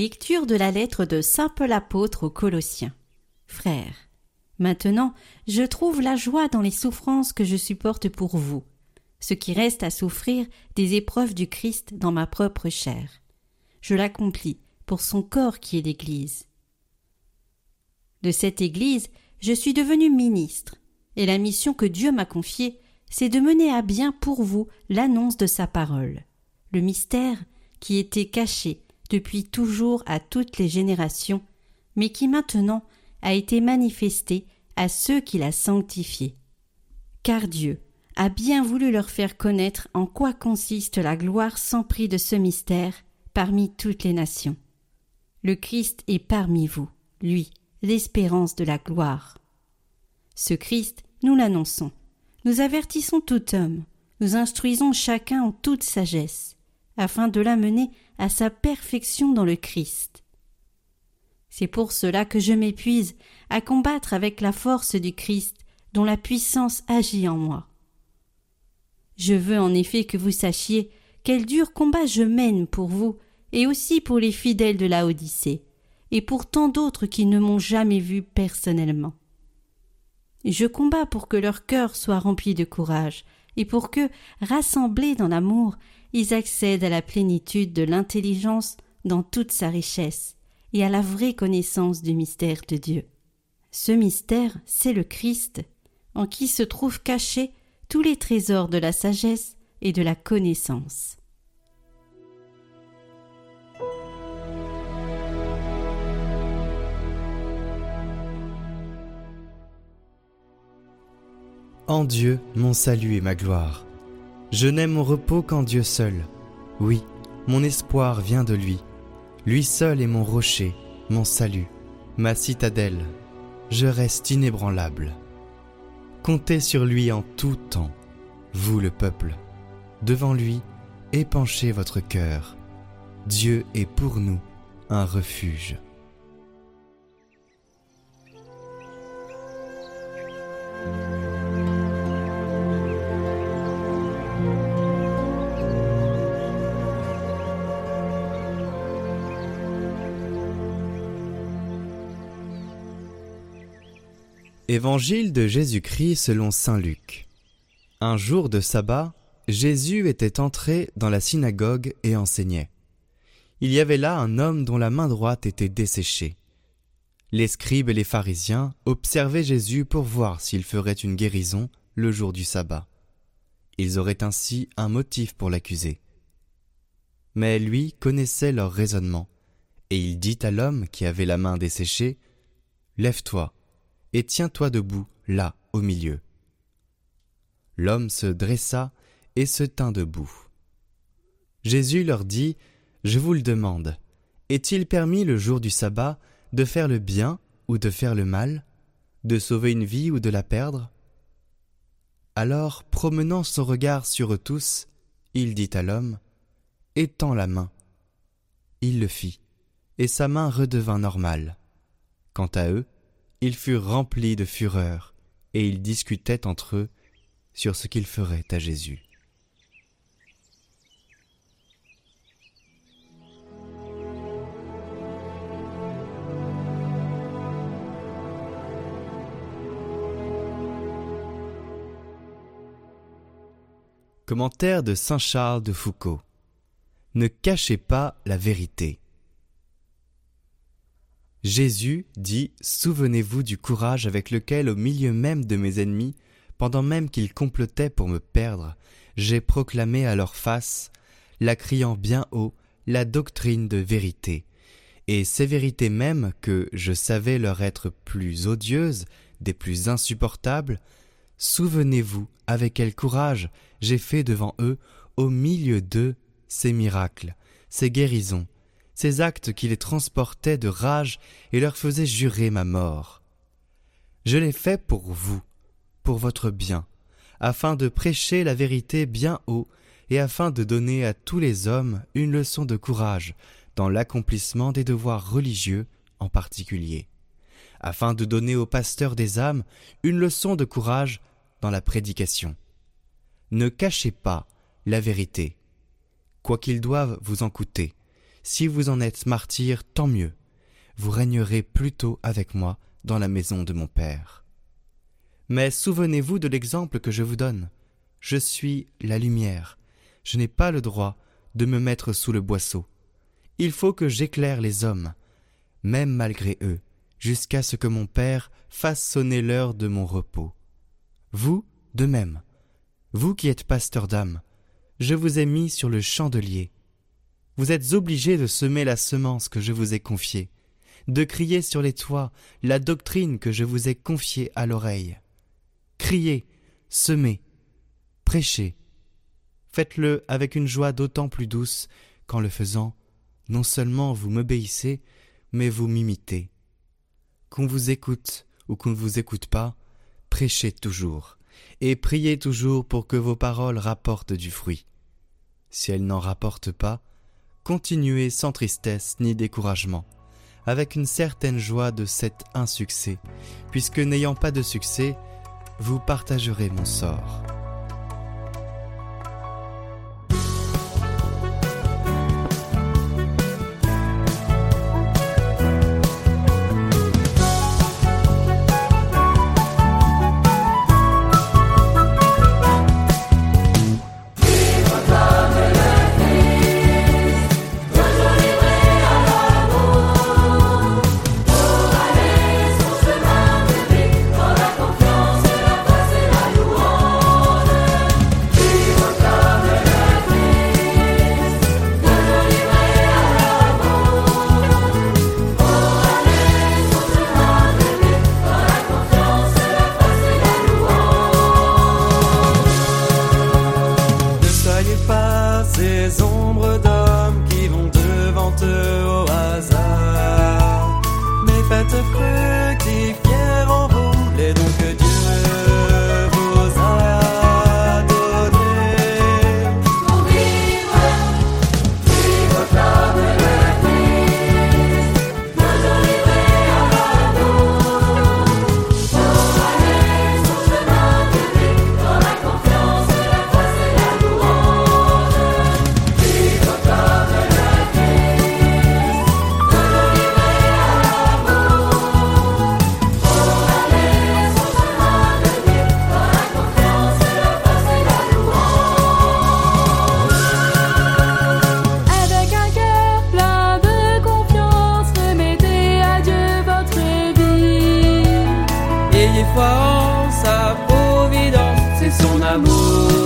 Lecture de la lettre de Saint Paul apôtre aux Colossiens. Frères, maintenant je trouve la joie dans les souffrances que je supporte pour vous, ce qui reste à souffrir des épreuves du Christ dans ma propre chair. Je l'accomplis pour son corps qui est l'Église. De cette Église, je suis devenu ministre, et la mission que Dieu m'a confiée, c'est de mener à bien pour vous l'annonce de sa parole, le mystère qui était caché depuis toujours à toutes les générations, mais qui maintenant a été manifesté à ceux qui l'a sanctifié. Car Dieu a bien voulu leur faire connaître en quoi consiste la gloire sans prix de ce mystère parmi toutes les nations. Le Christ est parmi vous, lui, l'espérance de la gloire. Ce Christ, nous l'annonçons. Nous avertissons tout homme, nous instruisons chacun en toute sagesse, afin de l'amener à sa perfection dans le Christ. C'est pour cela que je m'épuise à combattre avec la force du Christ dont la puissance agit en moi. Je veux en effet que vous sachiez quel dur combat je mène pour vous et aussi pour les fidèles de la Odyssée et pour tant d'autres qui ne m'ont jamais vu personnellement. Je combats pour que leur cœur soit rempli de courage et pour que, rassemblés dans l'amour, ils accèdent à la plénitude de l'intelligence dans toute sa richesse et à la vraie connaissance du mystère de Dieu. Ce mystère, c'est le Christ, en qui se trouvent cachés tous les trésors de la sagesse et de la connaissance. En Dieu, mon salut et ma gloire. Je n'ai mon repos qu'en Dieu seul. Oui, mon espoir vient de lui. Lui seul est mon rocher, mon salut, ma citadelle. Je reste inébranlable. Comptez sur lui en tout temps, vous le peuple. Devant lui, épanchez votre cœur. Dieu est pour nous un refuge. Évangile de Jésus-Christ selon Saint Luc. Un jour de sabbat, Jésus était entré dans la synagogue et enseignait. Il y avait là un homme dont la main droite était desséchée. Les scribes et les pharisiens observaient Jésus pour voir s'il ferait une guérison le jour du sabbat. Ils auraient ainsi un motif pour l'accuser. Mais lui connaissait leur raisonnement, et il dit à l'homme qui avait la main desséchée, Lève-toi, et tiens-toi debout, là, au milieu. L'homme se dressa et se tint debout. Jésus leur dit, Je vous le demande, est-il permis le jour du sabbat de faire le bien ou de faire le mal, de sauver une vie ou de la perdre? Alors, promenant son regard sur eux tous, il dit à l'homme, Étends la main. Il le fit, et sa main redevint normale. Quant à eux, ils furent remplis de fureur, et ils discutaient entre eux sur ce qu'ils feraient à Jésus. Commentaire de Saint Charles de Foucault. Ne cachez pas la vérité. Jésus dit Souvenez-vous du courage avec lequel, au milieu même de mes ennemis, pendant même qu'ils complotaient pour me perdre, j'ai proclamé à leur face, la criant bien haut, la doctrine de vérité, et ces vérités mêmes que je savais leur être plus odieuses, des plus insupportables, souvenez-vous avec quel courage j'ai fait devant eux, au milieu d'eux, ces miracles, ces guérisons, ces actes qui les transportaient de rage et leur faisaient jurer ma mort. Je l'ai fait pour vous, pour votre bien, afin de prêcher la vérité bien haut et afin de donner à tous les hommes une leçon de courage dans l'accomplissement des devoirs religieux en particulier, afin de donner aux pasteurs des âmes une leçon de courage dans la prédication. Ne cachez pas la vérité, quoi qu'il doive vous en coûter. Si vous en êtes martyr, tant mieux. Vous régnerez plutôt avec moi dans la maison de mon Père. Mais souvenez-vous de l'exemple que je vous donne. Je suis la lumière. Je n'ai pas le droit de me mettre sous le boisseau. Il faut que j'éclaire les hommes, même malgré eux, jusqu'à ce que mon Père fasse sonner l'heure de mon repos. Vous, de même, vous qui êtes pasteur d'âme, je vous ai mis sur le chandelier. Vous êtes obligés de semer la semence que je vous ai confiée, de crier sur les toits la doctrine que je vous ai confiée à l'oreille. Criez, semez, prêchez. Faites-le avec une joie d'autant plus douce qu'en le faisant, non seulement vous m'obéissez, mais vous m'imitez. Qu'on vous écoute ou qu'on ne vous écoute pas, prêchez toujours, et priez toujours pour que vos paroles rapportent du fruit. Si elles n'en rapportent pas, continuez sans tristesse ni découragement, avec une certaine joie de cet insuccès, puisque n'ayant pas de succès, vous partagerez mon sort. veiller fort sa providence, c'est son amour.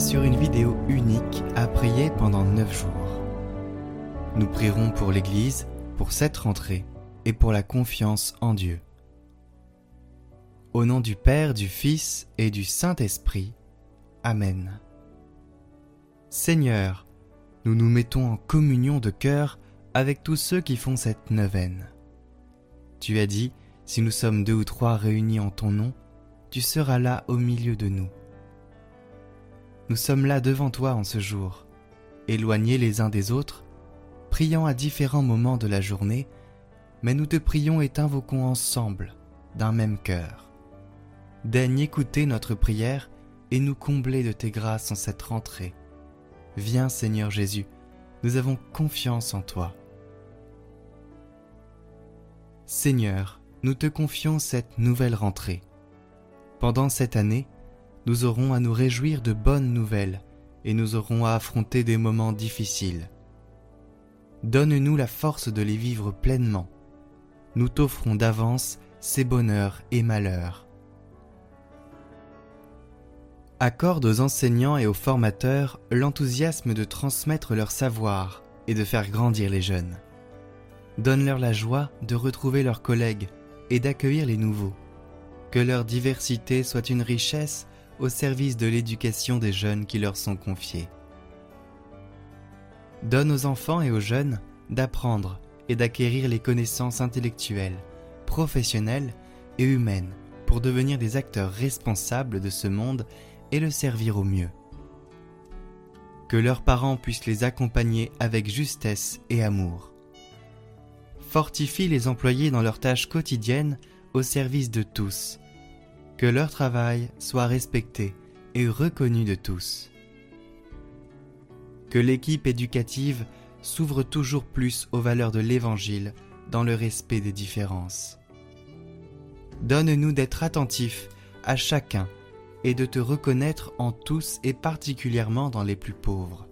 Sur une vidéo unique à prier pendant neuf jours. Nous prierons pour l'Église, pour cette rentrée et pour la confiance en Dieu. Au nom du Père, du Fils et du Saint-Esprit. Amen. Seigneur, nous nous mettons en communion de cœur avec tous ceux qui font cette neuvaine. Tu as dit, si nous sommes deux ou trois réunis en ton nom, tu seras là au milieu de nous. Nous sommes là devant toi en ce jour, éloignés les uns des autres, priant à différents moments de la journée, mais nous te prions et t'invoquons ensemble, d'un même cœur. Daigne écouter notre prière et nous combler de tes grâces en cette rentrée. Viens Seigneur Jésus, nous avons confiance en toi. Seigneur, nous te confions cette nouvelle rentrée. Pendant cette année, nous aurons à nous réjouir de bonnes nouvelles et nous aurons à affronter des moments difficiles. Donne-nous la force de les vivre pleinement. Nous t'offrons d'avance ces bonheurs et malheurs. Accorde aux enseignants et aux formateurs l'enthousiasme de transmettre leur savoir et de faire grandir les jeunes. Donne-leur la joie de retrouver leurs collègues et d'accueillir les nouveaux. Que leur diversité soit une richesse au service de l'éducation des jeunes qui leur sont confiés. Donne aux enfants et aux jeunes d'apprendre et d'acquérir les connaissances intellectuelles, professionnelles et humaines pour devenir des acteurs responsables de ce monde et le servir au mieux. Que leurs parents puissent les accompagner avec justesse et amour. Fortifie les employés dans leurs tâches quotidiennes au service de tous. Que leur travail soit respecté et reconnu de tous. Que l'équipe éducative s'ouvre toujours plus aux valeurs de l'Évangile dans le respect des différences. Donne-nous d'être attentifs à chacun et de te reconnaître en tous et particulièrement dans les plus pauvres.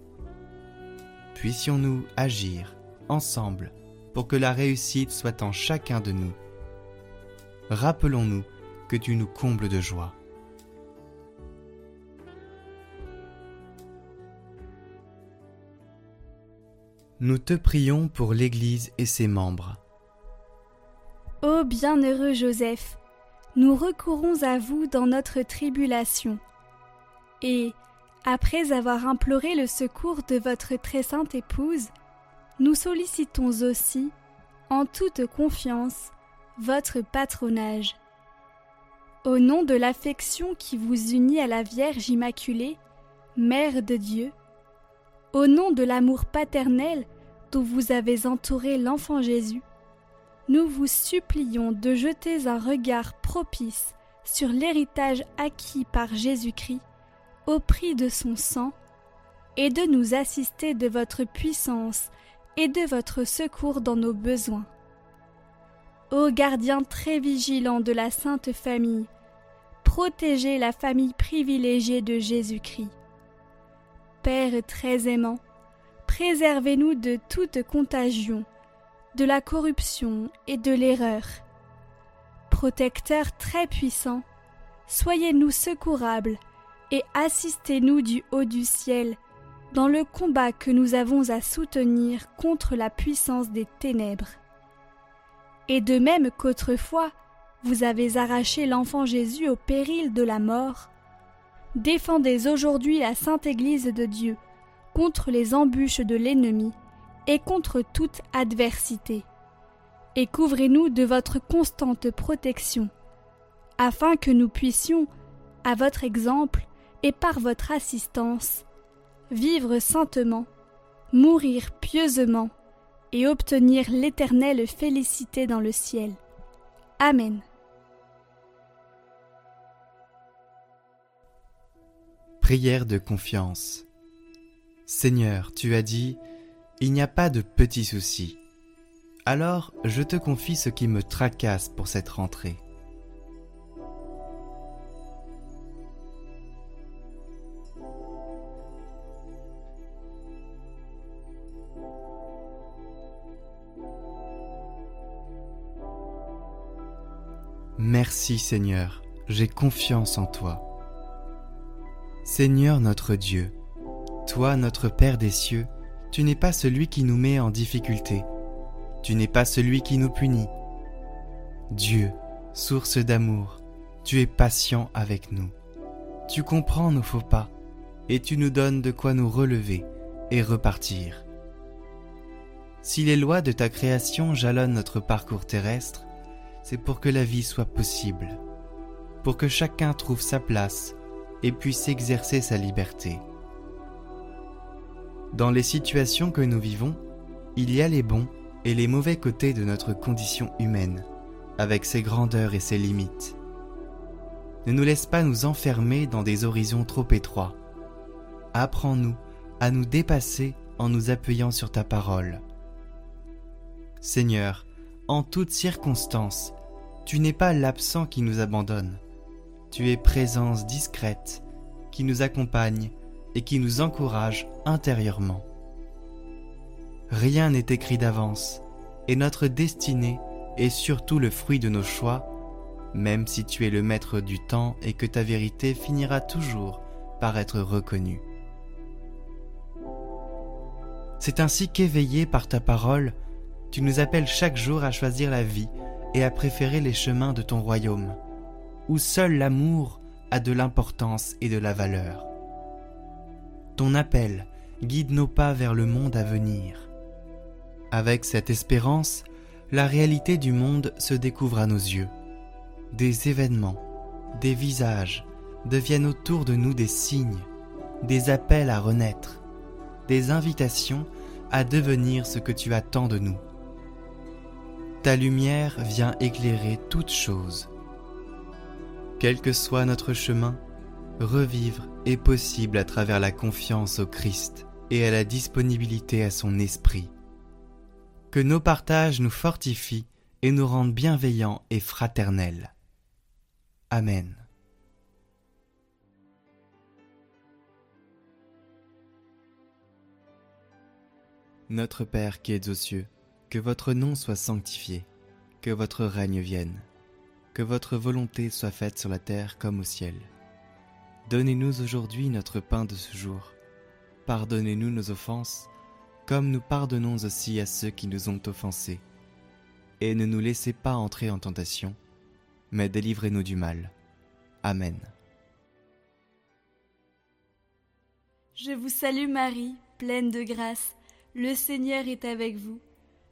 Puissions-nous agir ensemble pour que la réussite soit en chacun de nous. Rappelons-nous que tu nous combles de joie. Nous te prions pour l'Église et ses membres. Ô bienheureux Joseph, nous recourons à vous dans notre tribulation. Et, après avoir imploré le secours de votre très sainte épouse, nous sollicitons aussi, en toute confiance, votre patronage. Au nom de l'affection qui vous unit à la Vierge Immaculée, Mère de Dieu, au nom de l'amour paternel dont vous avez entouré l'enfant Jésus, nous vous supplions de jeter un regard propice sur l'héritage acquis par Jésus-Christ au prix de son sang, et de nous assister de votre puissance et de votre secours dans nos besoins. Ô gardien très vigilant de la Sainte Famille, protégez la famille privilégiée de Jésus-Christ. Père très aimant, préservez-nous de toute contagion, de la corruption et de l'erreur. Protecteur très puissant, soyez-nous secourables et assistez-nous du haut du ciel dans le combat que nous avons à soutenir contre la puissance des ténèbres. Et de même qu'autrefois vous avez arraché l'enfant Jésus au péril de la mort, défendez aujourd'hui la sainte Église de Dieu contre les embûches de l'ennemi et contre toute adversité. Et couvrez-nous de votre constante protection, afin que nous puissions, à votre exemple et par votre assistance, vivre saintement, mourir pieusement et obtenir l'éternelle félicité dans le ciel. Amen. Prière de confiance. Seigneur, tu as dit, il n'y a pas de petits soucis. Alors, je te confie ce qui me tracasse pour cette rentrée. Merci Seigneur, j'ai confiance en toi. Seigneur notre Dieu, toi notre Père des cieux, tu n'es pas celui qui nous met en difficulté, tu n'es pas celui qui nous punit. Dieu, source d'amour, tu es patient avec nous. Tu comprends nos faux pas, et tu nous donnes de quoi nous relever et repartir. Si les lois de ta création jalonnent notre parcours terrestre, c'est pour que la vie soit possible, pour que chacun trouve sa place et puisse exercer sa liberté. Dans les situations que nous vivons, il y a les bons et les mauvais côtés de notre condition humaine, avec ses grandeurs et ses limites. Ne nous laisse pas nous enfermer dans des horizons trop étroits. Apprends-nous à nous dépasser en nous appuyant sur ta parole. Seigneur, en toutes circonstances, tu n'es pas l'absent qui nous abandonne. Tu es présence discrète qui nous accompagne et qui nous encourage intérieurement. Rien n'est écrit d'avance, et notre destinée est surtout le fruit de nos choix, même si tu es le maître du temps et que ta vérité finira toujours par être reconnue. C'est ainsi qu'éveillé par ta parole, tu nous appelles chaque jour à choisir la vie et à préférer les chemins de ton royaume, où seul l'amour a de l'importance et de la valeur. Ton appel guide nos pas vers le monde à venir. Avec cette espérance, la réalité du monde se découvre à nos yeux. Des événements, des visages deviennent autour de nous des signes, des appels à renaître, des invitations à devenir ce que tu attends de nous. Ta lumière vient éclairer toutes choses. Quel que soit notre chemin, revivre est possible à travers la confiance au Christ et à la disponibilité à son esprit. Que nos partages nous fortifient et nous rendent bienveillants et fraternels. Amen. Notre Père qui es aux cieux, que votre nom soit sanctifié, que votre règne vienne, que votre volonté soit faite sur la terre comme au ciel. Donnez-nous aujourd'hui notre pain de ce jour. Pardonnez-nous nos offenses, comme nous pardonnons aussi à ceux qui nous ont offensés. Et ne nous laissez pas entrer en tentation, mais délivrez-nous du mal. Amen. Je vous salue Marie, pleine de grâce. Le Seigneur est avec vous.